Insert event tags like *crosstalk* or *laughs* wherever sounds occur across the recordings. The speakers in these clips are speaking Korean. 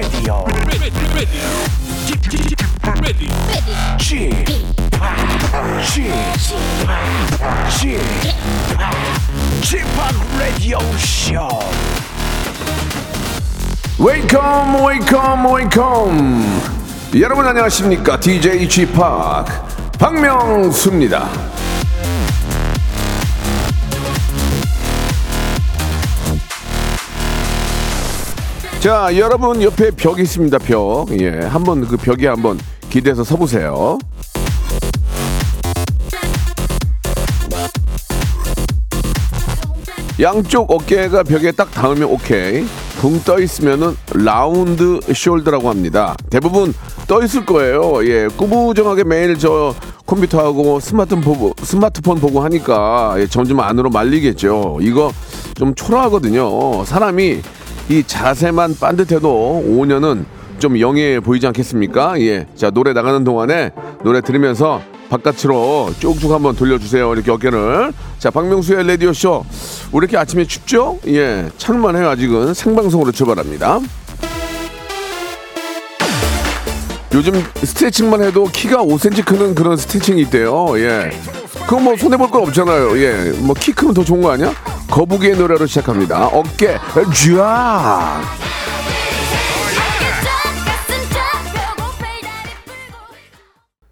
Welcome Radio. Radio Show. 웨이컴 웨이컴 웨이컴 여러분 안녕하십니까 DJ p 박명수입니다 자 여러분 옆에 벽이 있습니다 벽 예 한번 그 벽에 한번 기대서 서 보세요 양쪽 어깨가 벽에 딱 닿으면 오케이. 붕 떠 있으면은 라운드 숄더라고 합니다. 대부분 떠 있을 거예요. 예, 꾸부정하게 매일 저 컴퓨터하고 스마트폰 보고 스마트폰 보고 하니까 예, 점점 안으로 말리겠죠. 이거 좀 초라하거든요. 사람이 이 자세만 반듯해도 5년은 좀 영해 보이지 않겠습니까? 예. 자, 노래 나가는 동안에 노래 들으면서 바깥으로 쭉쭉 한번 돌려주세요. 이렇게 어깨를. 자, 박명수의 라디오쇼. 우리 이렇게 아침에 춥죠? 예. 찬만 해요, 아직은. 생방송으로 출발합니다. 요즘 스트레칭만 해도 키가 5cm 크는 그런 스트레칭이 있대요. 예. 그거 뭐 손해볼 건 없잖아요. 예. 뭐 키 크면 더 좋은 거 아니야? 거북이의 노래로 시작합니다. 어깨, 쥐아!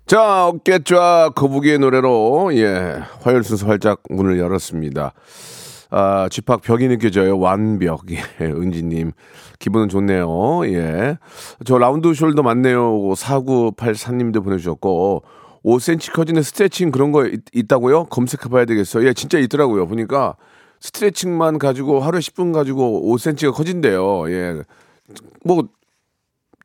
자, 어깨 쫙 거북이의 노래로, 예, 화요일 순서 활짝 문을 열었습니다. 아, 집합 벽이 느껴져요. 완벽. 예, 은지님. 기분은 좋네요. 예. 저 round shoulder 맞네요. 4984님도 보내주셨고, 5cm 커지는 스트레칭 그런 거 있, 다고요 검색해 봐야 되겠어요. 예, 진짜 있더라고요. 보니까 스트레칭만 가지고 하루에 10분 가지고 5cm가 커진대요. 예. 뭐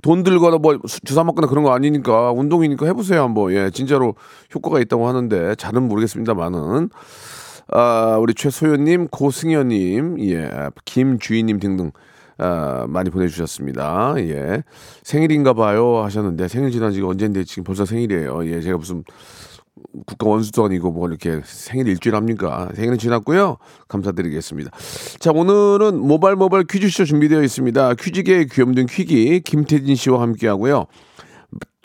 돈 들거나 뭐 주사 맞거나 그런 거 아니니까 운동이니까 해보세요 한번 예 진짜로 효과가 있다고 하는데 잘은 모르겠습니다만은 아 우리 최소연님 고승현님 예 김주희님 등등 아, 많이 보내주셨습니다. 예. 생일인가 봐요 하셨는데 생일 지난 지가 언젠데 지금 벌써 생일이에요. 예, 제가 무슨 국가 원수도 아니고 뭐 이렇게 생일 일주일 합니까? 생일은 지났고요. 감사드리겠습니다. 자, 오늘은 모발 모발 퀴즈쇼 준비되어 있습니다. 퀴즈계의 귀염둥 퀴기 김태진 씨와 함께 하고요.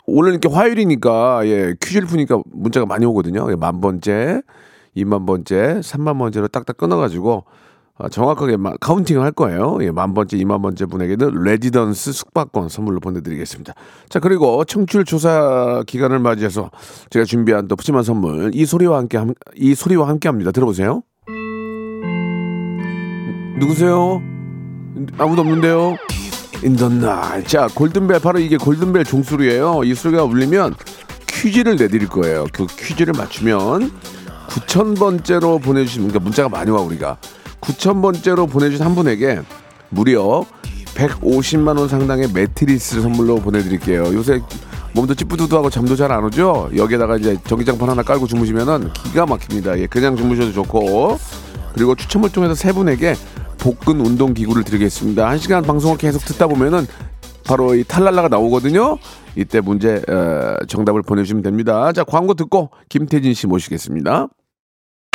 오늘 이렇게 화요일이니까 예, 퀴즈를 푸니까 문자가 많이 오거든요. 예, 만 번째, 이만 번째, 삼만 번째로 딱딱 끊어 가지고 아, 정확하게 counting을 할 거예요. 예, 만 번째, 이만 번째 분에게는 레지던스 숙박권 선물로 보내드리겠습니다. 자, 그리고 청취율 조사 기간을 맞이해서 제가 준비한 또 푸짐한 선물 이 소리와 함께 이 소리와 함께 합니다. 들어보세요. 누구세요? 아무도 없는데요. 인더날. 자, 골든벨 바로 이게 골든벨 종소리예요. 이 소리가 울리면 퀴즈를 내드릴 거예요. 그 퀴즈를 맞추면 9,000번째로 보내주시면 그러니까 문자가 많이 와 우리가 9,000번째로 보내주신 한 분에게 무려 150만 원 상당의 매트리스를 선물로 보내드릴게요. 요새 몸도 찌뿌두두하고 잠도 잘 안 오죠? 여기에다가 이제 전기장판 하나 깔고 주무시면은 기가 막힙니다. 예, 그냥 주무셔도 좋고 그리고 추첨을 통해서 세 분에게 복근 운동 기구를 드리겠습니다. 한 시간 방송을 계속 듣다 보면은 바로 이 탈랄라가 나오거든요. 이때 문제 어, 정답을 보내주시면 됩니다. 자 광고 듣고 김태진 씨 모시겠습니다.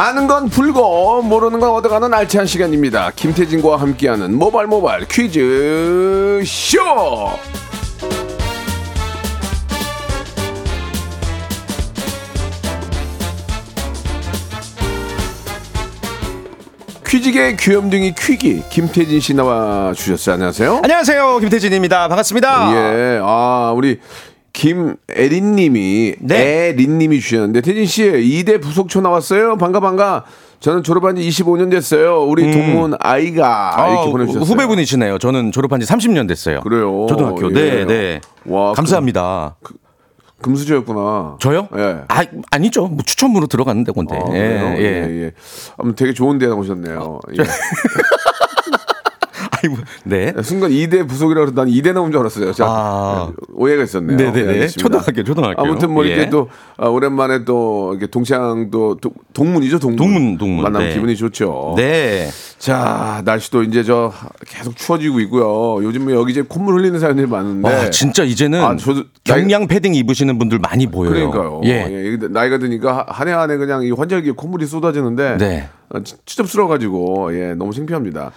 아는 건 풀고 모르는 건 얻어가는 알찬 시간입니다. 김태진과 함께하는 모발 모발 퀴즈 쇼. 퀴즈계 귀염둥이 퀴기 김태진 씨 나와 주셨어요. 안녕하세요. 안녕하세요. 김태진입니다. 반갑습니다. 예, 아 우리 김애린님이 네. 애린님이 주셨는데 태진 씨 2대 부속초 나왔어요. 반가 반가. 저는 졸업한 지 25년 됐어요. 우리 동문 아이가 이렇게 아, 보내주셨어요. 후배분이시네요. 저는 졸업한 지 30년 됐어요. 그래요. 초등학교. 예. 네, 네. 와, 감사합니다. 금수저였구나. 저요? 예. 아, 아니죠. 뭐 추첨으로 들어갔는데, 근데. 아, 예? 예. 예, 예. 아무튼 되게 좋은 데 나 오셨네요. 예. 아이고, *laughs* 네. 순간 2대 부속이라고 해서 난 2대 나온 줄 알았어요. 자, 아. 오해가 있었네요. 네네네. 예, 알겠습니다. 초등학교, 초등학교. 아무튼 뭐 이렇게 예. 또 아, 오랜만에 또 이렇게 동창도 도- 동문이죠, 동문. 동문, 동문. 만나면 네. 기분이 좋죠. 네. 자, 날씨도 이제 저 계속 추워지고 있고요. 요즘 뭐 여기저기 콧물 흘리는 사연들이 많은데. 와, 진짜 이제는 네. 아, 저도 경량 패딩 입으시는 분들 많이 보여요. 그러니까요. 예. 예, 나이가 드니까 한 해 한 해 그냥 이 환절기에 콧물이 쏟아지는데 네. 추접스러워가지고 예 너무 창피합니다.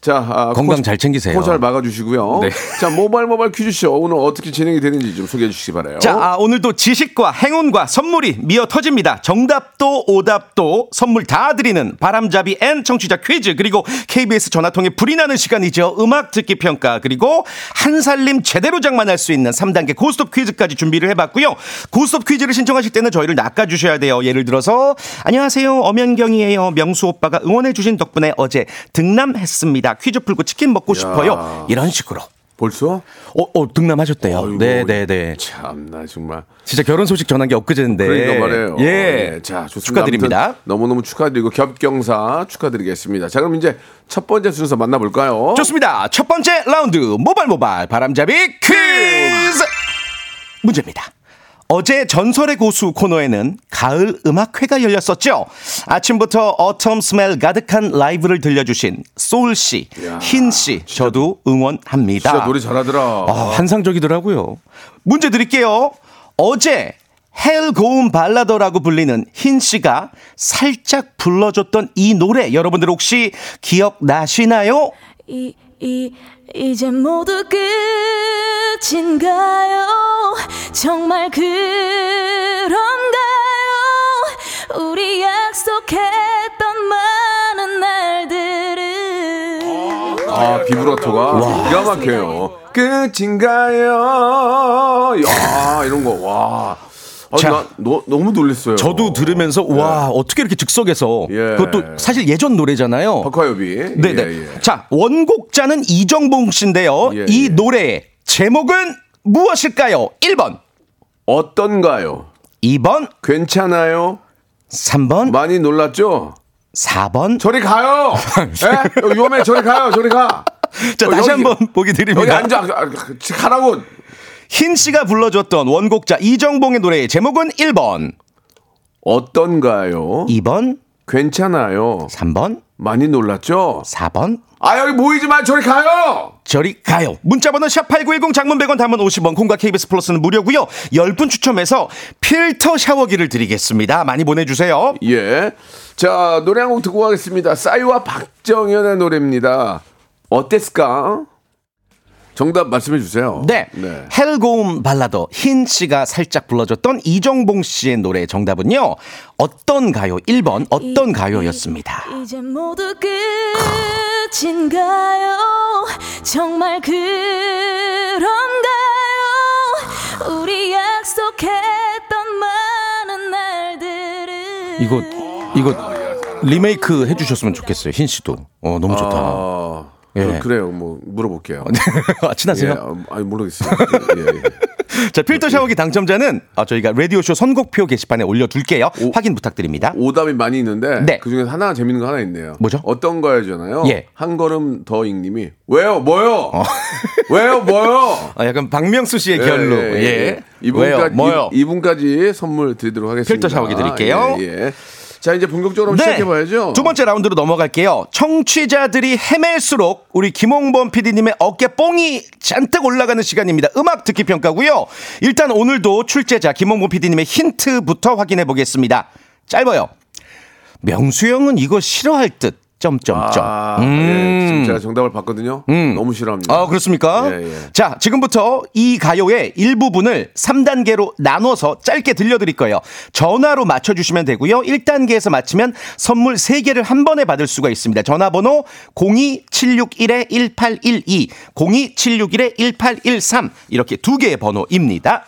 자 아, 건강 코- 잘 챙기세요. 코 잘 막아주시고요. 네. 자 모바일 모바일 퀴즈쇼 오늘 어떻게 진행이 되는지 좀 소개해 주시기 바래요. 자, 아, 오늘도 지식과 행운과 선물이 미어 터집니다. 정답도 오답도 선물 다 드리는 바람잡이 N 청취자 퀴즈 그리고 KBS 전화통에 불이 나는 시간이죠. 음악 듣기 평가 그리고 한 살림 제대로 장만할 수 있는 3단계 고스톱 퀴즈까지 준비를 해봤고요. 고스톱 퀴즈를 신청하실 때는 저희를 낚아주셔야 돼요. 예를 들어서 안녕하세요 엄연경이에요. 명수 오빠가 응원해 주신 덕분에 어제 등남했습니다. 퀴즈 풀고 치킨 먹고 싶어요. 이런 식으로. 벌써? 어, 어 득남하셨대요. 네, 네, 네. 참나 정말. 진짜 결혼 소식 전한 게 엊그제인데. 그러니까 말이에요. 예. 자, 좋습니다. 축하드립니다. 너무너무 축하드리고 겹경사 축하드리겠습니다. 자, 그럼 이제 첫 번째 순서 만나 볼까요? 좋습니다. 첫 번째 라운드 모발 모발 바람잡이 퀴즈 문제입니다. 어제 전설의 고수 코너에는 가을 음악회가 열렸었죠. 아침부터 autumn smell 가득한 라이브를 들려주신 소울 씨, 흰 씨, 저도 응원합니다. 진짜 노래 잘하더라. 아, 환상적이더라고요. 문제 드릴게요. 어제 헬 고음 발라더라고 불리는 흰 씨가 살짝 불러줬던 이 노래 여러분들 혹시 기억나시나요? 이, 이, 이제 모두 끝인가요? 정말 그런가요? 우리 약속했던 많은 날들은 아, 비브라토가 기가 막혀요. 끝인가요? 야, 이런 거, 와. 아, 자. 나 너, 너무 놀랬어요. 저도 들으면서 와 어떻게 이렇게 즉석에서 예. 그것도 사실 예전 노래잖아요. 박화요비. 네네. 예, 예. 자 원곡자는 이정봉 씨인데요. 예, 이 예. 노래의 제목은 무엇일까요? 1번, 어떤가요? 2번, 괜찮아요? 3번, 많이 놀랐죠? 4번. 저리 가요! *laughs* 예? 위험해, 저리 가요, 저리 가! 자 어, 다시 한번 보기 드립니다. 여기 앉아, 아, 가라고! 흰 씨가 불러줬던 원곡자 이정봉의 노래의 제목은 1번, 어떤가요? 2번, 괜찮아요. 3번, 많이 놀랐죠? 4번. 아, 여기 모이지 마, 저리 가요! 저리 가요. 문자번호 샵8910 장문 100원 단문 50원 콩과 KBS 플러스는 무료고요. 10분 추첨해서 필터 샤워기를 드리겠습니다. 많이 보내주세요. 예. 자, 노래 한 곡 듣고 가겠습니다. 싸이와 박정현의 노래입니다. 어땠을까? 정답 말씀해 주세요. 네. 헬고음 발라더 흰 씨가 살짝 불러줬던 이정봉 씨의 노래 정답은요. 어떤 가요? 1번 어떤 가요였습니다. 이제 모두 끝인가요? 정말 그런가요? 우리 약속했던 많은 날들은 이거 이거 리메이크 해주셨으면 좋겠어요. 흰 씨도. 어 너무 좋다. 아, 예. 그, 그래요. 뭐 물어볼게요. *laughs* 아, 친하세요? 예, 아, 아니 모르겠어요. 예, 예. *laughs* 자 필터 샤워기 당첨자는 아, 저희가 라디오 쇼 선곡표 게시판에 올려둘게요. 확인 부탁드립니다. 오답이 많이 있는데 네. 그 중에 하나 재밌는 거 하나 있네요. 뭐죠? 어떤 거요잖아요. 예. 한 걸음 더 잉님이 왜요, 뭐요, *laughs* 왜요, 뭐요. 아, 약간 박명수 씨의 결로. 예. 이분까지 왜요? 뭐요? 이, 분까지 선물 드리도록 하겠습니다. 필터 샤워기 드릴게요. 예, 예. 자 이제 본격적으로 한번 시작해 봐야죠. 네. 두 번째 라운드로 넘어갈게요. 청취자들이 헤맬수록 우리 김홍범 PD님의 어깨 뽕이 잔뜩 올라가는 시간입니다. 음악 듣기 평가고요. 일단 오늘도 출제자 김홍범 PD님의 힌트부터 확인해 보겠습니다. 짧아요. 명수 형은 이거 싫어할 듯. 점점점. 아, 예, 지금 제가 정답을 봤거든요. 너무 싫어합니다. 음. 아, 그렇습니까? 예, 예. 자, 지금부터 이 가요의 일부분을 3단계로 나눠서 짧게 들려드릴 거예요. 전화로 맞춰주시면 되고요. 1단계에서 맞히면 선물 3개를 한 번에 받을 수가 있습니다. 전화번호 02761-1812, 02761-1813 이렇게 두 개의 번호입니다.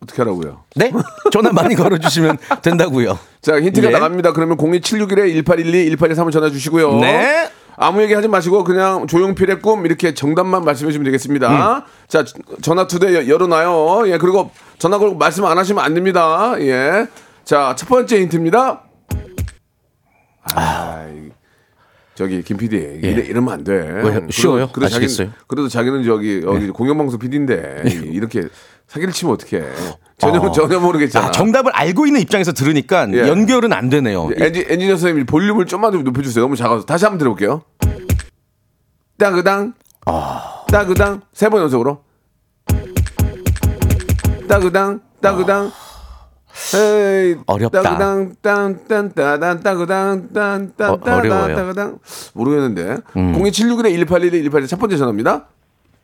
어떻게 하라고요? 네? 전화 많이 걸어주시면 된다고요. 자 힌트가 예. 나갑니다. 그러면 02761에 1812, 1813을 전화 주시고요. 네. 아무 얘기 하지 마시고 그냥 조용필의 꿈 이렇게 정답만 말씀해 주시면 되겠습니다. 자, 전화 투대 여- 열어놔요. 예, 그리고 전화 걸고 말씀 안 하시면 안 됩니다. 예. 자, 첫 번째 힌트입니다. 아, 이- 저기 김 PD 이래, 이러면 안 돼. 왜요? 쉬워요? 그래도 자기 아시겠어요? 그래도 자기는 저기 여기 공영방송 PD인데 이렇게 사기를 치면 어떡해. *laughs* 전혀 어. 전혀 모르겠잖아. 아, 정답을 알고 있는 입장에서 들으니까 예. 연결은 안 되네요. 엔지, 엔지니어 선생님 볼륨을 좀만 좀 높여주세요. 너무 작아서 다시 한번 들어볼게요. 따그당 아. 따그당 세 번 연속으로 따그당 따그당 에이 어렵다. 따그당 딴딴 따단 따그당 딴딴 어, 어려워요. 음. 따그당 모르겠는데 02761에 1811 181첫 번째 전화입니다.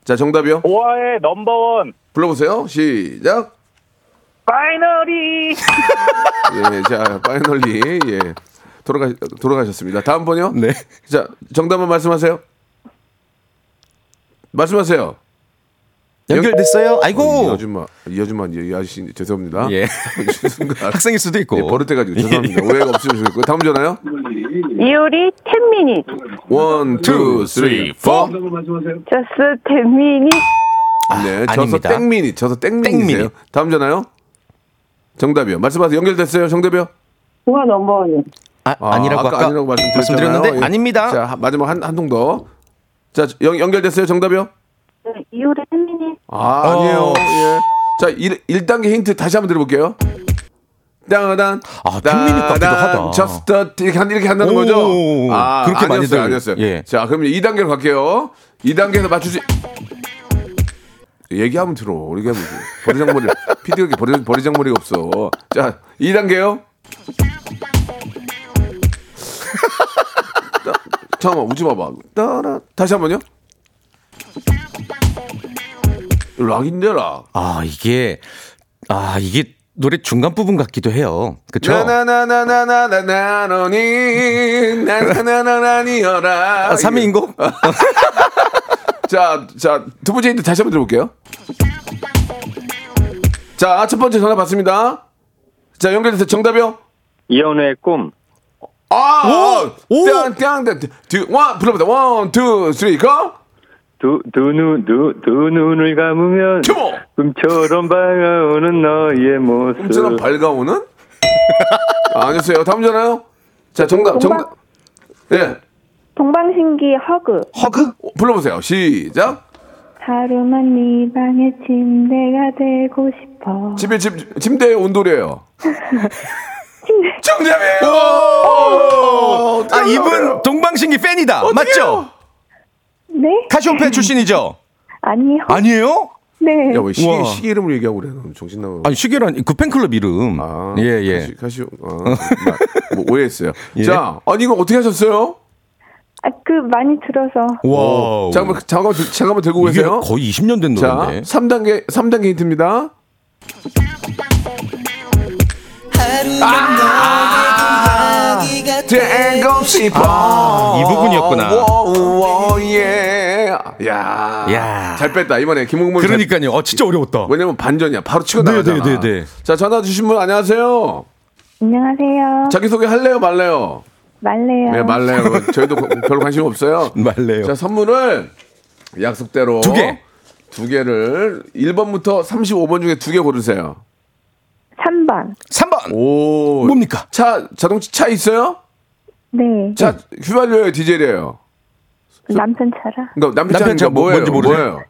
자 정답이요. 보아의 넘버원 불러보세요. 시작. 파이널이 *laughs* 예, 자, 파이널리, 예. 돌아가, 돌아가셨습니다. 다음 번요? 네. 자, 정답만 말씀하세요. 말씀하세요. 연결됐어요? 이 아이고. 아줌마, 이 아줌마, 이 아저씨, 죄송합니다. 예. *laughs* *laughs* 학생일 수도 있고. 예, 버릇해가지고 죄송합니다. 오해가 없으면 좋겠고. 다음 전화요? 이효리 10 minutes one, two, three, four. Just 10 minutes 네, just 아닙니다. 땡미니, 저서 땡미니세요. 땡미니. 다음 전화요? 정답이요. 말씀하세요. 연결됐어요. 정답이요? 보아 넘버원 아, 아니라고 아까, 아니라고 말씀드렸잖아요. 말씀드렸는데 예. 아닙니다. 자, 하- 마지막 한, 한 통 더. 자, 연, 연결됐어요. 정답이요? 이효리 10미닛 아, 어. 아니에요. 예. 자, 1, 일단계 힌트 다시 한번 들어볼게요. 땅하단. 아, 핑미니 같기도 하다. just 이렇게, 한, 이렇게 한다는 오, 거죠? 아, 그렇게 많이들- 아니었어요. 아니었어요. 예. 자, 그럼 2단계로 갈게요. 2단계에서 맞추시. 얘기하면 들어. 얘기하면 들어. 버리장머리. 피디가 버리, 버리장머리가 없어. 자, 2단계요. *laughs* 잠깐만, 웃지 마봐. 따라. 다시 한 번요. 락인데, 락. 아, 이게 아, 이게 노래 중간 부분 같기도 해요. 그쵸 나나나나나나나니 나나나나나니여라. 아, 3위 인곡? *laughs* 자, 자, 두 번째 힌트 다시 한번 들어볼게요. 자, 첫 번째 전화 받습니다. 자, 연결돼서 정답이요? 이현우의 꿈 아, 오, 땡, 땡, 땡, 두, 원, 불러보자. 원, 투, 쓰리, 고! 두, 두, 눈, 두, 두 눈을 감으면 큐모! 꿈처럼 밝아오는 너의 모습 꿈처럼 밝아오는? 아, 아니었어요. 다음 전화요? 자, 정답, 정답. 예, 동방신기 허그 허그? 불러보세요. 시작. 하루만 네 방의 침대가 되고 싶어 집에 집 침대의 온도래요. 정답이에요. 아, 이분 동방신기 팬이다. 맞죠? 네? 카시오페 출신이죠? 아니요 아니에요? 네 야, 왜 시계, 우와. 시계 이름을 얘기하고 그래? 넌 정신 나가. 아니, 시계란 그 팬클럽 이름. 아, 예, 예. 가시, 가시오. 아, 나, *laughs* 뭐 오해했어요. 예? 자, 아니 이거 어떻게 하셨어요? 아, 그 많이 들어서 와. 잠깐만, 잠깐만, 들- 잠깐만 들고 계세요. 거의 20년 된 자, 노래인데. 3단계, 3단계 힌트입니다. 아, 되고 싶어. 아, 이 부분이었구나. 오, 오, 예. 야, 야. 잘 뺐다. 이번에 김홍문. 잘- 그러니까요. 어, 진짜 어려웠다. 왜냐면 반전이야. 바로 치고 네, 나가잖아. 네, 네, 네. 자, 전화 주신 분 안녕하세요. 안녕하세요 자기 소개 할래요, 말래요? 말래요 네, 말래요. 저희도 거- 별로 관심 없어요. *laughs* 말래요. 자, 선물을 약속대로 두 개. 두 개를 1번부터 35번 중에 두 개 고르세요. 3번 3번. 오. 뭡니까? 차 자동차 차 있어요? 네차 휘발유예요, 디젤이에요? 남편 차라 그러니까 남편 남편 차 뭐- 뭐예요? 뭔지 모르세요? 뭐예요?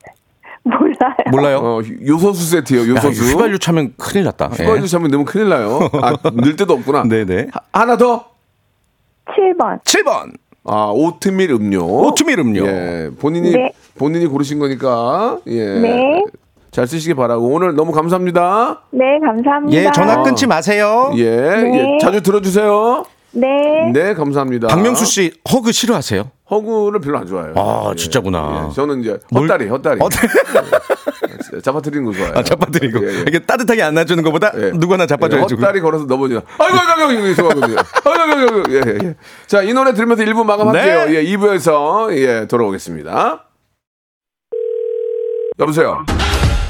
몰라요 몰라요? 어, 요소수 세트예요. 야, 요소수. 휘발유 차면 큰일 났다. 예. 휘발유 차면 넣으면 큰일 나요. 아, 넣을 데도 없구나. 네네. *laughs* 하- 하나 더. 7번 7번. 아, 오트밀 음료. 오트밀 음료. 예, 본인이 네. 본인이 고르신 거니까 예. 네. 잘 쓰시기 바라고 오늘 너무 감사합니다. 네 감사합니다 예, 전화 끊지 마세요. 예, 예, 자주 들어주세요. 네 네, 감사합니다. 박명수 씨 허그 싫어하세요? 허구를 별로 안 좋아해요. 아, 예, 진짜구나. 예, 저는 이제 뭘- 헛다리, 헛다리. 어, 예, 잡아뜨리는 거 좋아해요. 아, 잡아드리고. 예, 예. 이게 따뜻하게 안아주는 것보다 예. 누구나 잡아줘야죠. 헛다리 걸어서 넘어지나. 아이고, 아이고, 아이고, 아이고, 좋아하거든요. 아이고, 아이고, 아이고, 예, 예, 예. 자, 이 노래 들으면서 1부 마감할게요. 네. 예, 2부에서 예, 돌아오겠습니다. 여보세요.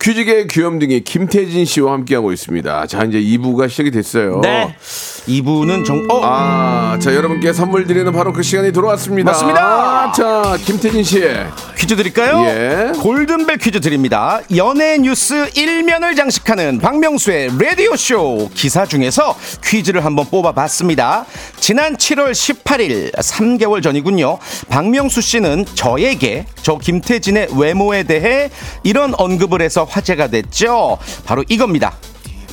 퀴즈계 귀염둥이 김태진 씨와 함께하고 있습니다. 자, 이제 2부가 시작이 됐어요. 네. 이분은 정 어, 아, 자, 여러분께 선물 드리는 바로 그 시간이 돌아왔습니다. 맞습니다. 자, 김태진 씨. 퀴즈 드릴까요? 예. 골든벨 퀴즈 드립니다. 연예 뉴스 일면을 장식하는 박명수의 라디오 쇼 기사 중에서 퀴즈를 한번 뽑아봤습니다. 지난 7월 18일 3개월 전이군요. 박명수 씨는 저에게 저 김태진의 외모에 대해 이런 언급을 해서 화제가 됐죠. 바로 이겁니다.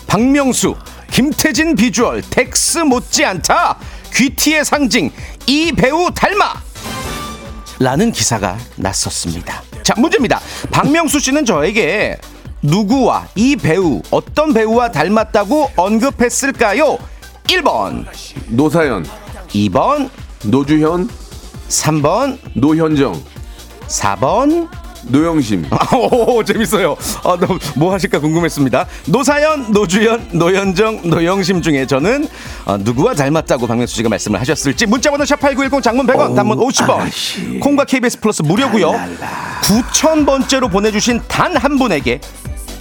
박명수, 김태진 비주얼 덱스 못지않다. 귀티의 상징 이 배우 닮아. 라는 기사가 났었습니다. 자, 문제입니다. 박명수 씨는 저에게 누구와 이 배우, 어떤 배우와 닮았다고 언급했을까요? 1번, 노사연, 2번, 노주현, 3번, 노현정, 4번. 노영심. 오, 재밌어요. 아, 너, 뭐 하실까 궁금했습니다. 노사연, 노주현, 노현정, 노영심 중에 저는 어, 누구와 닮았다고 박명수 씨가 말씀을 하셨을지 문자번호 샵8910 장문 100원, 단문 50원, 콩과 KBS 플러스 무료고요 9,000번째로 보내주신 단 한 분에게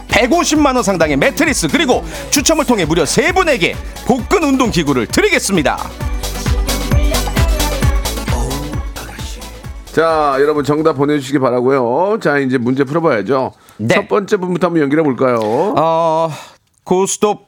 150만 원 상당의 매트리스 그리고 추첨을 통해 무려 세 분에게 복근 운동 기구를 드리겠습니다. 자, 여러분 정답 보내주시기 바라고요. 자, 이제 문제 풀어봐야죠. 네. 첫 번째 분부터 한번 연결해 볼까요? 어, 고스톱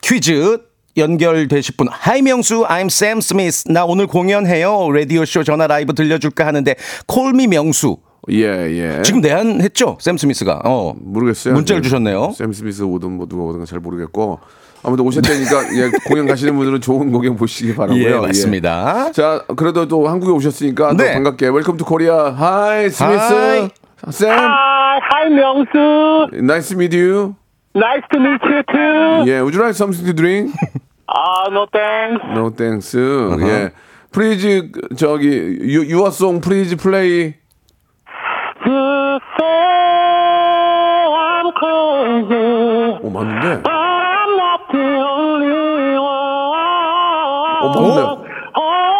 퀴즈 연결되실 분 Hi 명수 I'm Sam Smith 나 오늘 공연해요 라디오 쇼 전화 라이브 들려줄까 하는데 call me 명수 예, 예. 지금 내한했죠 샘 스미스가 어 모르겠어요. 문자를 예. 주셨네요 샘 스미스 오든 뭐 누가 오든 잘 모르겠고 아무튼 오셨다니까 예, 공연 가시는 분들은 좋은 공연 보시기 바라고요. 예 맞습니다 자, 그래도 또 한국에 오셨으니까 또 네. 반갑게 Welcome to Korea. Hi 스미스. Hi. 샘. 아, 하이 명수. Nice to meet you. Nice to meet you too. 예, would you like something to drink? 아, no thanks. No thanks. 예. Please 저기 you, your song please play. 오 맞는데. 어 맞는데. Oh,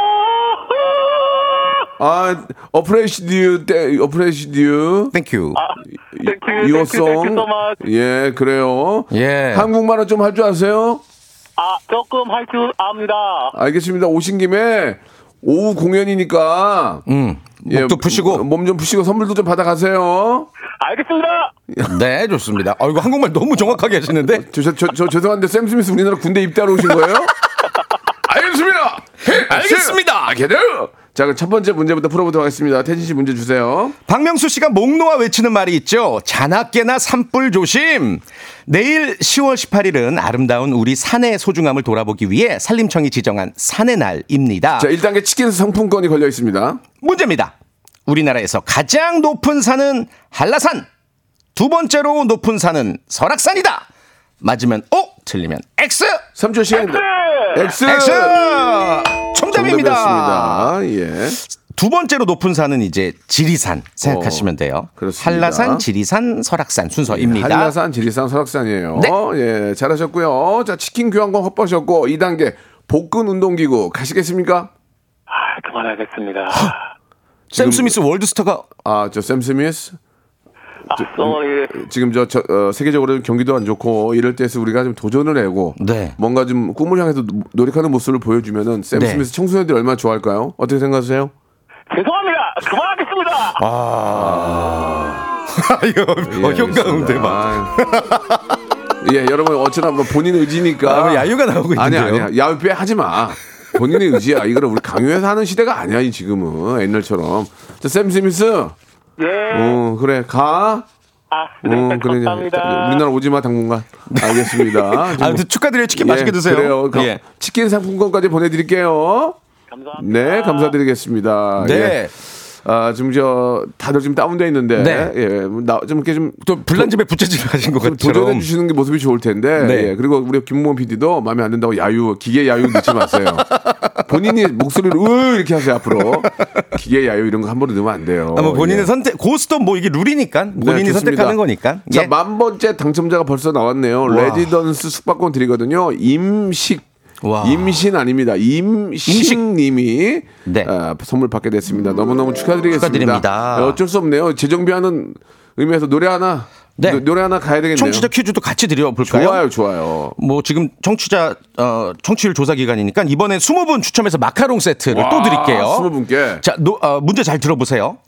아, appreciate you, 때- appreciate you. Thank you thank you, Your thank you, thank you song. so much. 예, 그래요. 예. 한국말은 좀 할 줄 아세요? 아, 조금 할 줄 압니다. 알겠습니다. 오신 김에 오후 공연이니까 음 목도 푸시고 몸 좀 푸시고 선물도 좀 받아가세요. 알겠습니다. *laughs* 네 좋습니다 아이고 한국말 너무 정확하게 하시는데 저, 저, 저, 저 죄송한데 샘 스미스 우리나라 군대 입대하러 오신 거예요? *laughs* 알겠습니다. 알겠습니다. 알겠습니다. 자, 그럼 첫 번째 문제부터 풀어보도록 하겠습니다. 태진 씨 문제 주세요. 박명수 씨가 목 놓아 외치는 말이 있죠. 자나깨나 산불 조심. 내일 10월 18일은 아름다운 우리 산의 소중함을 돌아보기 위해 산림청이 지정한 산의 날입니다. 자, 1단계 치킨 상품권이 걸려 있습니다. 문제입니다. 우리나라에서 가장 높은 산은 한라산. 두 번째로 높은 산은 설악산이다. 맞으면 O, 틀리면 X. 3초 시간입니다. X! X. 정답입니다. 정답이었습니다. 예. 두 번째로 높은 산은 이제 지리산 생각하시면 돼요. 그렇습니다. 한라산, 지리산, 설악산 순서입니다. 한라산, 지리산, 설악산이에요. 네. 예, 잘하셨고요. 자, 치킨 교환권 확보하셨고 2단계 복근 운동기구 가시겠습니까? 아, 그만하겠습니다. 샘 스미스 월드스타가 아, 저샘 스미스 아, sorry. 지금 저, 저 어, 세계적으로 경기도 안 좋고 이럴 때서 우리가 좀 도전을 하고 네. 뭔가 좀 꿈을 향해서 노- 노력하는 모습을 보여주면은 샘 네. 스미스 청소년들이 얼마나 좋아할까요? 어떻게 생각하세요? 죄송합니다. 그만하겠습니다. 아, *laughs* 이거 어, 효과음 대박. 아, *laughs* 예, 여러분 어쩌나 뭐 본인 의지니까. 아, 뭐 야유가 나오고 있는데요. 아니야, 아니야. 야유 빼 하지 마. 본인의 의지야. 이거를 우리 강요해서 하는 시대가 아니야, 이 지금은. 옛날처럼. 자, 샘 스미스. 예. 어, 그래. 가. 아, 네, 어, 그래. 감사합니다. 우리나라 오지 마, 당분간. 알겠습니다. *laughs* 좀- 아무튼 축하드려요. 치킨 예, 맛있게 드세요. 그래요. 그 예. 치킨 상품권까지 보내드릴게요. 감사합니다. 네, 감사드리겠습니다. 네. 예. 아, 지금 저, 다들 지금 다운돼 있는데. 네. 예. 나, 좀 이렇게 좀. 또 불난 집에 부채질 하신 것좀 것처럼. 도전해 주시는 게 모습이 좋을 텐데. 네. 예. 그리고 우리 김무원 PD도 마음에 안 든다고 야유, 기계 야유 넣지 마세요. *laughs* 본인이 목소리를 으 이렇게 하세요, 앞으로. 기계 야유 이런 거 함부로 넣으면 안 돼요. 아, 뭐 본인의 예. 선택, 고스톱 뭐 이게 룰이니까 본인이 네. 선택하는 거니까. 자, 예. 만 번째 당첨자가 벌써 나왔네요. 와. 레지던스 숙박권 드리거든요. 임식. 와. 임신 아닙니다. 임식님이 네. 아, 선물 받게 됐습니다. 너무너무 축하드리겠습니다. 축하드립니다. 네, 어쩔 수 없네요. 재정비하는 의미에서 노래 하나 네. 노, 래 하나 가야 되겠네요. 청취자 퀴즈도 같이 드려볼까요? 좋아요, 좋아요. 뭐 지금 청취자 어, 청취율 조사 기간이니까 이번에 20분 추첨해서 마카롱 세트를 와, 또 드릴게요. 20분께. 자, 노- 어, 문제 잘 들어보세요.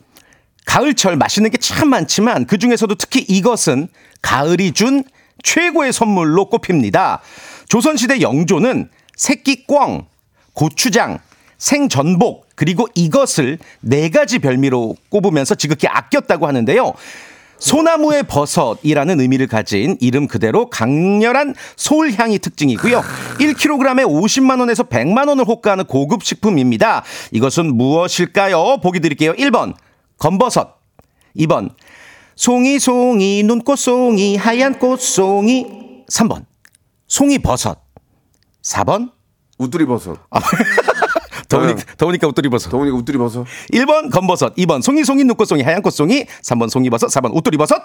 가을철 맛있는 게 참 많지만 그 중에서도 특히 이것은 가을이 준 최고의 선물로 꼽힙니다. 조선시대 영조는 새끼 꿩, 고추장, 생전복 그리고 이것을 네 가지 별미로 꼽으면서 지극히 아꼈다고 하는데요. 소나무의 버섯이라는 의미를 가진 이름 그대로 강렬한 소울향이 특징이고요. 1kg에 50만 원에서 100만 원을 호가하는 고급 식품입니다. 이것은 무엇일까요? 보기 드릴게요. 1번 검버섯 2번 송이 송이 눈꽃송이 하얀 꽃송이 3번 송이버섯 4번 우뚜리 버섯. *laughs* 더우니, 네. 더우니까 옷들이 버섯 동훈이가 우뚜리 버섯. 1번 검버섯, 2번 송이송이 눈꽃송이 하얀 꽃송이, 3번 송이버섯, 4번 옷돌이버섯.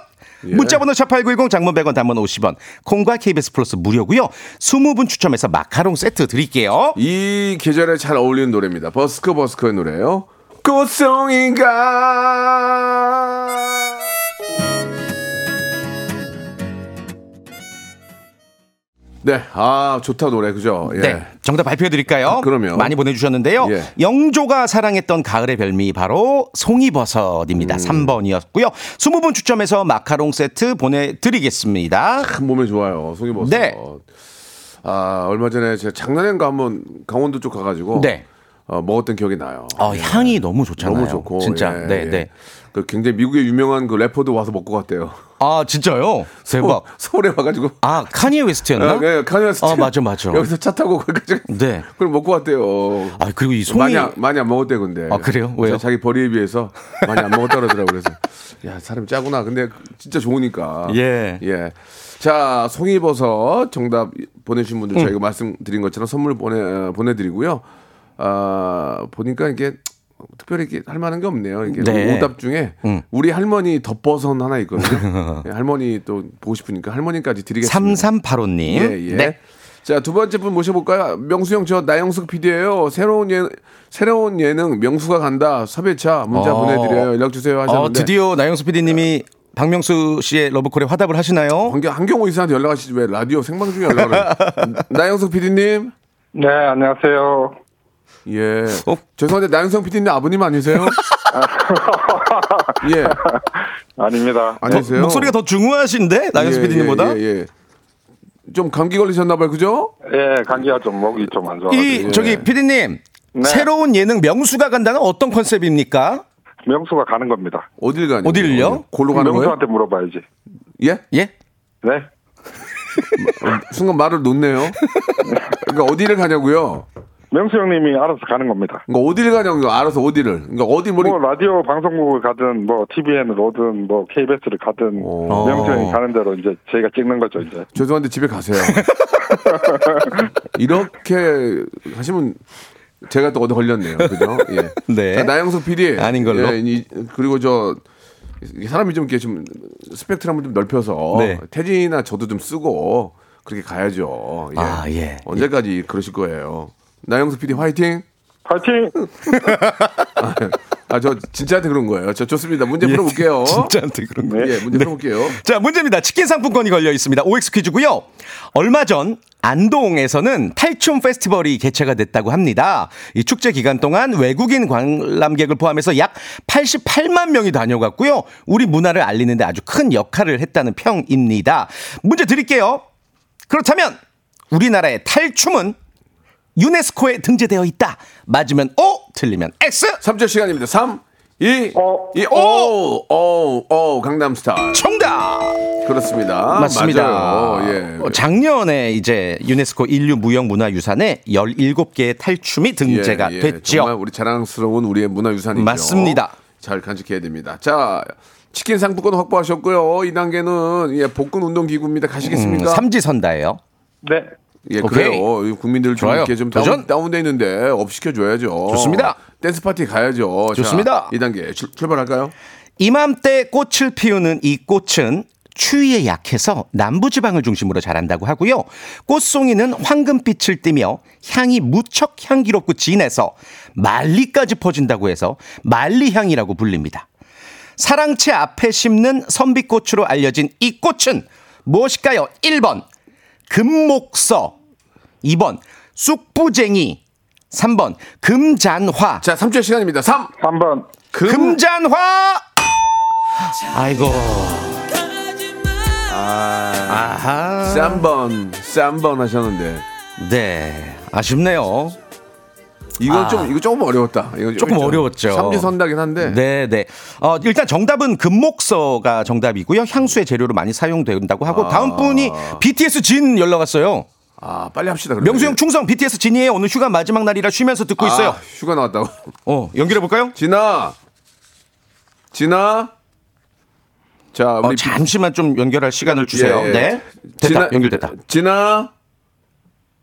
예. 문자번호 샵8910 장문 100원 단문 50원. 콩과 KBS 플러스 무료고요. 20분 추첨해서 마카롱 세트 드릴게요. 이 계절에 잘 어울리는 노래입니다. 버스커 버스커의 노래예요. 꽃송이가 네, 아 좋다 노래 그죠? 예. 네. 정답 발표해 드릴까요? 그럼요. 많이 보내주셨는데요. 예. 영조가 사랑했던 가을의 별미 바로 송이버섯입니다. 음. 3번이었고요. 20분 추첨해서 마카롱 세트 보내드리겠습니다. 참 몸에 좋아요. 송이버섯. 네. 아 얼마 전에 제가 장난인가 한번 강원도 쪽 가가지고 네. 어, 먹었던 기억이 나요. 어, 향이 너무 좋잖아요. 너무 좋고 진짜. 예, 네, 예. 네. 그 굉장히 미국의 유명한 그 래퍼도 와서 먹고 갔대요. 아, 진짜요? 대박. 서울에 와가지고. 아, 카니에 웨스트였나? 아, 네, 카니웨스트. 아, 맞아, 맞아. 여기서 차 타고 거기까지. 네. 그걸 먹고 왔대요. 아, 그리고 이 송이 많이 안, 많이 안 먹었대 근데. 아, 그래요? 왜요? 자기 벌이에 비해서 많이 안 먹었다 그러더라고 그래서 야 사람이 짜구나. 근데 진짜 좋으니까. 예. 예. 자 송이버섯 정답 보내주신 분들 음. 저희가 말씀드린 것처럼 선물 보내 어, 보내드리고요. 아 보니까 이게 특별히 이렇게 할 만한 게 없네요. 이게 네. 오답 중에 음. 우리 할머니 덮버섯 하나 있거든요. *laughs* 예, 할머니 또 보고 싶으니까 할머니까지 드리겠습니다. 3385님. 예, 예. 네. 자, 두 번째 분 모셔볼까요? 명수 형, 저 나영석 PD예요 새로운 예, 새로운 예능 명수가 간다. 섭외차 문자 어. 보내드려요. 연락 주세요 하셨는데. 어, 드디어 나영수 PD님이 박명수 씨의 러브콜에 화답을 하시나요? 한경, 한경호 이사한테 연락하시지 왜 라디오 생방 중에 연락을 해요? 나영석 PD님? 네, 안녕하세요. 예. 어? 죄송한데 나영석 PD님 아버님 아니세요? *laughs* 예. 아닙니다. 아니세요? 목소리가 더 중후하신데 나영수 예, PD님보다? 예, 예, 예. 좀 감기 걸리셨나봐요, 그죠? 예, 감기가 좀 목이 좀 안 좋아. 이 예. 저기 PD님 네. 새로운 예능 명수가 간다는 어떤 컨셉입니까? 명수가 가는 겁니다. 어딜 가냐? 어디를요? 골로 가는 거예요? 명수한테 물어봐야지. 예? 예? 네. 순간 말을 놓네요. *laughs* 그러니까 어디를 가냐고요? 명수 형님이 알아서 가는 겁니다. 그러니까 어디를 가냐고 알아서 어디를. 그러니까 어디 머리 뭐 라디오 방송국을 가든 뭐 TVN을 오든 뭐 KBS를 가든 오. 명수 형이 가는 대로 이제 저희가 찍는 거죠 이제. *laughs* 죄송한데 집에 가세요. *laughs* 이렇게 하시면 제가 또 어디 걸렸네요. 그죠? 예. *laughs* 네. 자, 나영석 PD. 아닌 걸로. 예, 이- 그리고 저이 사람이 좀 이렇게 좀 스펙트럼을 좀 넓혀서 네. 태진이나 저도 좀 쓰고 그렇게 가야죠. 예. 아, 예. 언제까지 그러실 거예요? 나영석 PD 화이팅. 파이팅! *laughs* 아, 저 진짜한테 그런 거예요. 저 좋습니다. 문제 풀어볼게요. 예. *laughs* 진짜한테 그런 거. 예, 문제 풀어볼게요. 자, 문제입니다. 치킨 상품권이 걸려 있습니다. OX 퀴즈고요. 얼마 전 안동에서는 탈춤 페스티벌이 개최가 됐다고 합니다. 이 축제 기간 동안 외국인 관람객을 포함해서 약 88만 명이 다녀갔고요. 우리 문화를 알리는데 아주 큰 역할을 했다는 평입니다. 문제 드릴게요. 그렇다면 우리나라의 탈춤은 유네스코에 등재되어 있다. 맞으면 O, 틀리면 X. 3초 시간입니다. 3, 2, 어. 2, 오, 오, 오, 강남스타일. 정답. 그렇습니다. 맞습니다. 맞아요. 예. 어, 작년에 이제 유네스코 인류 무형 문화유산에 17개의 탈춤이 등재가 예, 예. 됐죠. 정말 우리 자랑스러운 우리의 문화유산이죠. 맞습니다. 잘 간직해야 됩니다. 자, 치킨 상품권 확보하셨고요. 이 단계는 예, 복근 운동 기구입니다. 가시겠습니까? 음, 삼지선다예요. 네. 예, 오케이. 그래요. 국민들 좀 좋아요. 이렇게 좀 도전. 다운, 다운 돼 있는데 up 시켜줘야죠. 좋습니다. 댄스 파티 가야죠. 좋습니다. 자, 이 단계 출, 출발할까요? 이맘때 꽃을 피우는 이 꽃은 추위에 약해서 남부지방을 중심으로 자란다고 하고요. 꽃송이는 황금빛을 띠며 향이 무척 향기롭고 진해서 말리까지 퍼진다고 해서 말리향이라고 불립니다. 사랑채 앞에 심는 선비꽃으로 알려진 이 꽃은 무엇일까요? 1번 금목서. 2번. 쑥부쟁이. 3번. 금잔화. 자, 3초 시간입니다. 3, 3번. 금잔화. 아이고. 아하. 3번, 3번 하셨는데. 네. 아쉽네요 이건 아. 좀, 이거 조금 어려웠다. 이거 조금 어려웠죠. 삼지선다긴 한데. 네, 네. 어, 일단 정답은 금목서가 정답이고요. 향수의 재료로 많이 사용된다고 하고 아. 다음 분이 BTS 진 연락 왔어요. 아, 빨리 합시다. 그러면. 명수 형 충성 BTS 진이에요. 오늘 휴가 마지막 날이라 쉬면서 듣고 있어요. 아, 휴가 나왔다고. 어, 연결해 볼까요? 진아. 진아. 자, 어, 우리 잠시만 좀 연결할 시간을 주세요. 예, 예. 네. 됐다. 연결됐다. 진아.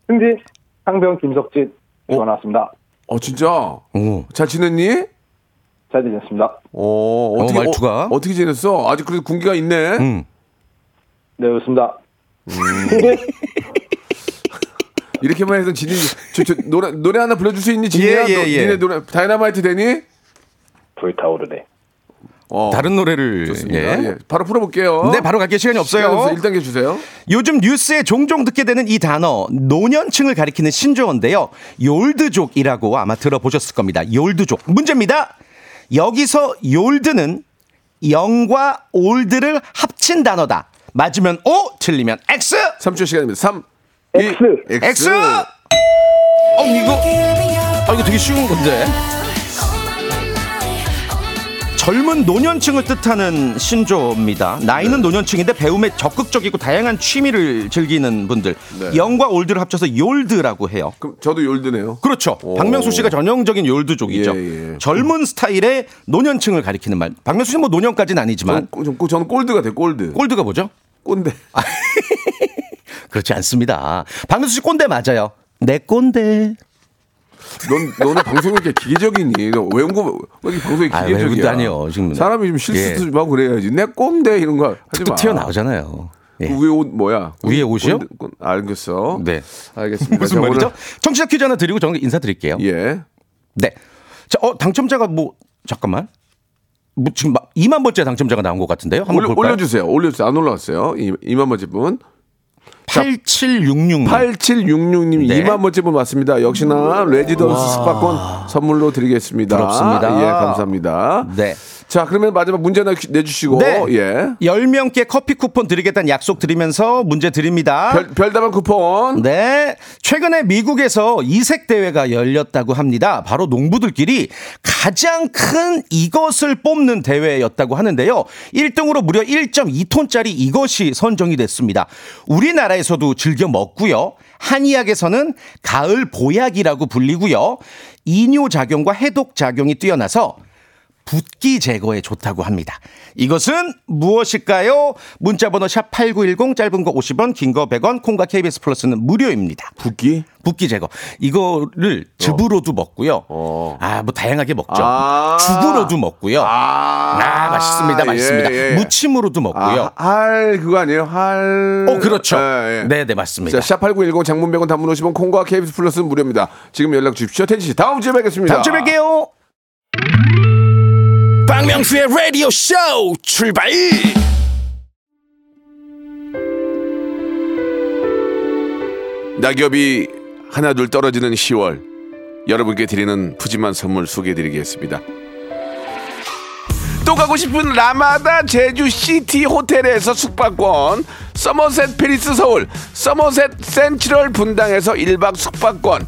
승진, 상병 김석진. 전화 왔습니다. 어, 진짜. 오. 잘 지냈니? 잘 지냈습니다. 어, 어떻게 말투가. 어, 떻게 지냈어? 아직 그래도 군기가 있네. 음. 네, *laughs* 좋습니다. 이렇게만 해서 진이 저, 저, 노래 노래 하나 불러줄 수 있니? 예, 예, 너, 예. 니네 노래 다이너마이트 되니? 불타오르네. 어, 다른 노래를 좋습니다. 예. 예. 바로 풀어볼게요. 네, 바로 갈게 시간이 없어요. 1단계 주세요. 요즘 뉴스에 종종 듣게 되는 이 단어 노년층을 가리키는 신조어인데요. 욜드족이라고 아마 들어보셨을 겁니다. 욜드족. 문제입니다. 여기서 욜드는 young과 old를 합친 단어다. 맞으면 O, 틀리면 X. 3초 시간입니다. 3, X. 2, X. 어 이거 아 이거 되게 쉬운 건데. 젊은 노년층을 뜻하는 신조어입니다. 나이는 노년층인데 배움에 적극적이고 다양한 취미를 즐기는 분들. 네. young과 old를 합쳐서 yold라고 해요. 그럼 저도 yold네요. 그렇죠. 오. 박명수 씨가 전형적인 yold족이죠. 예, 예. 젊은 스타일의 노년층을 가리키는 말. 박명수 씨는 뭐 노년까지는 아니지만 저는, 저- 저는 gold가 돼, gold. gold가 뭐죠? 꼰대. *laughs* 그렇지 않습니다. 박명수 씨 꼰대 맞아요. 내 꼰대. 넌, 너는 방송이 이렇게 기계적이니? 너 외운 거, 왜 방송이 아, 기계적이야? 외국도 아니에요, 지금. 사람이 좀 실수도 예. 좀 하고 그래야지. 내 꼰대 이런 거 하지 또 마. 튀어나오잖아요. 예. 그 위에 옷 뭐야? 위에 옷이요? 꼰대- 꼰- 알겠어. 네. 알겠습니다. 무슨 자, 말이죠? 오늘- 청취자 퀴즈 하나 드리고 저는 인사드릴게요. 예. 네. 자, 어, 당첨자가 뭐, 잠깐만. 뭐 지금 2만 번째 당첨자가 나온 것 같은데요? 한번 올려, 볼까요? 올려주세요. 올려주세요. 안 올라왔어요. 이, 이만 번째 분. 8766. 8766님 네. 2만 번째 분 맞습니다. 역시나 레지던스 스파권 선물로 드리겠습니다. 부럽습니다. 예, 감사합니다. 네. 자, 그러면 마지막 문제 내- 내주시고 네. 예. 10명께 커피 쿠폰 드리겠다는 약속 드리면서 문제 드립니다. 별, 별다방 쿠폰. 네. 최근에 미국에서 이색 대회가 열렸다고 합니다. 바로 농부들끼리 가장 큰 이것을 뽑는 대회였다고 하는데요. 1등으로 무려 1.2톤짜리 이것이 선정이 됐습니다. 우리나라에서도 즐겨 먹고요. 한의학에서는 가을 보약이라고 불리고요. 이뇨 작용과 해독 작용이 뛰어나서 붓기 제거에 좋다고 합니다. 이것은 무엇일까요? 문자번호 샵 8910 짧은 거 50원, 긴 거 100원, 콩과 KBS 플러스는 무료입니다. 붓기? 붓기 제거. 이거를 즙으로도 먹고요. 어. 아, 뭐 다양하게 먹죠. 아. 죽으로도 먹고요. 아, 아, 맛있습니다. 맛있습니다. 예, 예. 무침으로도 먹고요. 아, 할 그거 아니에요? 할. 어, 그렇죠. 예, 예. 네, 네, 맞습니다. 자, 샵8910 장문 100원 단문 50원 콩과 KBS 플러스는 무료입니다. 지금 연락 주십시오. 태진 씨, 다음 주에 뵙겠습니다. 다음 주에 뵐게요. 박명수의 라디오 쇼 출발 낙엽이 하나둘 떨어지는 10월 여러분께 드리는 푸짐한 선물 소개해드리겠습니다. 또 가고 싶은 라마다 제주 시티 호텔에서 숙박권 서머셋 팰리스 서울 서머셋 센트럴 분당에서 1박 숙박권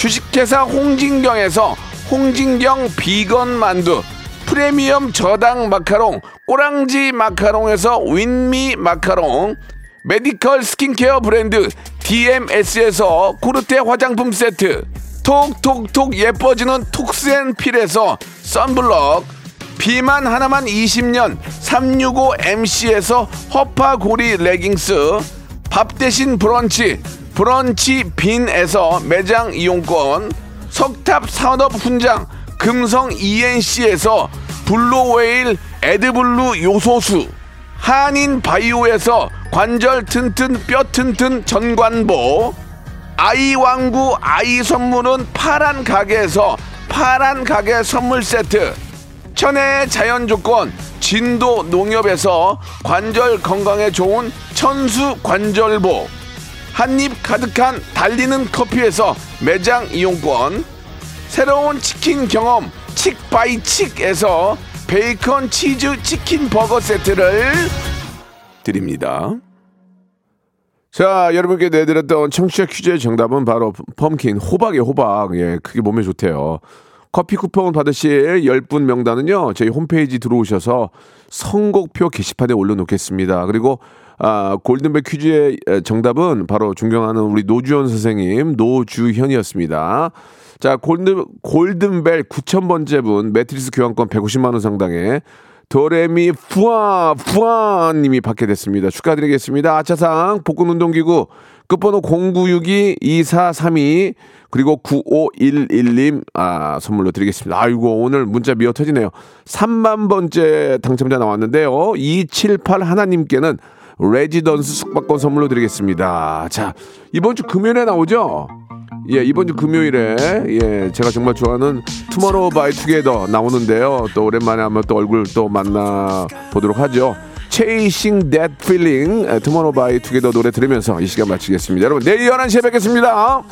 주식회사 홍진경에서 홍진경 비건 만두 프리미엄 저당 마카롱 꼬랑지 마카롱에서 윈미 마카롱 메디컬 스킨케어 브랜드 DMS에서 코르테 화장품 세트 톡톡톡 예뻐지는 톡스앤필에서 썬블럭 비만 하나만 20년 365MC에서 허파고리 레깅스 밥 대신 브런치 브런치 빈에서 매장 이용권 석탑 산업 훈장 금성 ENC에서 블루웨일 에드블루 요소수 한인 바이오에서 관절 튼튼 뼈 튼튼 전관보 아이 왕구 아이 선물은 파란 가게에서 파란 가게 선물 세트 천혜의 자연 조건 진도 농협에서 관절 건강에 좋은 천수 관절보 한입 가득한 달리는 커피에서 매장 이용권 새로운 치킨 경험 칙바이칙에서 베이컨 치즈 치킨 버거 세트를 드립니다. 자, 여러분께 내드렸던 청취자 퀴즈의 정답은 바로 펌킨, 호박이에요, 호박. 예, 그게 몸에 좋대요. 커피 쿠폰 받으실 10분 명단은요, 저희 홈페이지 들어오셔서 선곡표 게시판에 올려놓겠습니다. 그리고, 아, 골든벨 퀴즈의 정답은 바로 존경하는 우리 노주현 선생님, 노주현이었습니다. 자, 골든, 골든벨 9,000번째 분, 매트리스 교환권 150만원 상당의 도레미 푸아 푸아 님이 받게 됐습니다. 축하드리겠습니다. 아차상 복근 운동기구 끝번호 0962-2432 그리고 9511님 아 선물로 드리겠습니다. 아이고 오늘 문자 미어 터지네요. 3만 번째 당첨자 나왔는데요. 278 하나님께는 레지던스 숙박권 선물로 드리겠습니다. 자 이번 주 금요일에 나오죠? 예, 이번 주 금요일에 예, 제가 정말 좋아하는 투모로우 바이 투게더 나오는데요. 또 오랜만에 한번 또 얼굴 또 만나 보도록 하죠. Chasing That Feeling 투모로우 바이 투게더 노래 들으면서 이 시간 마치겠습니다. 여러분 내일 11시에 뵙겠습니다.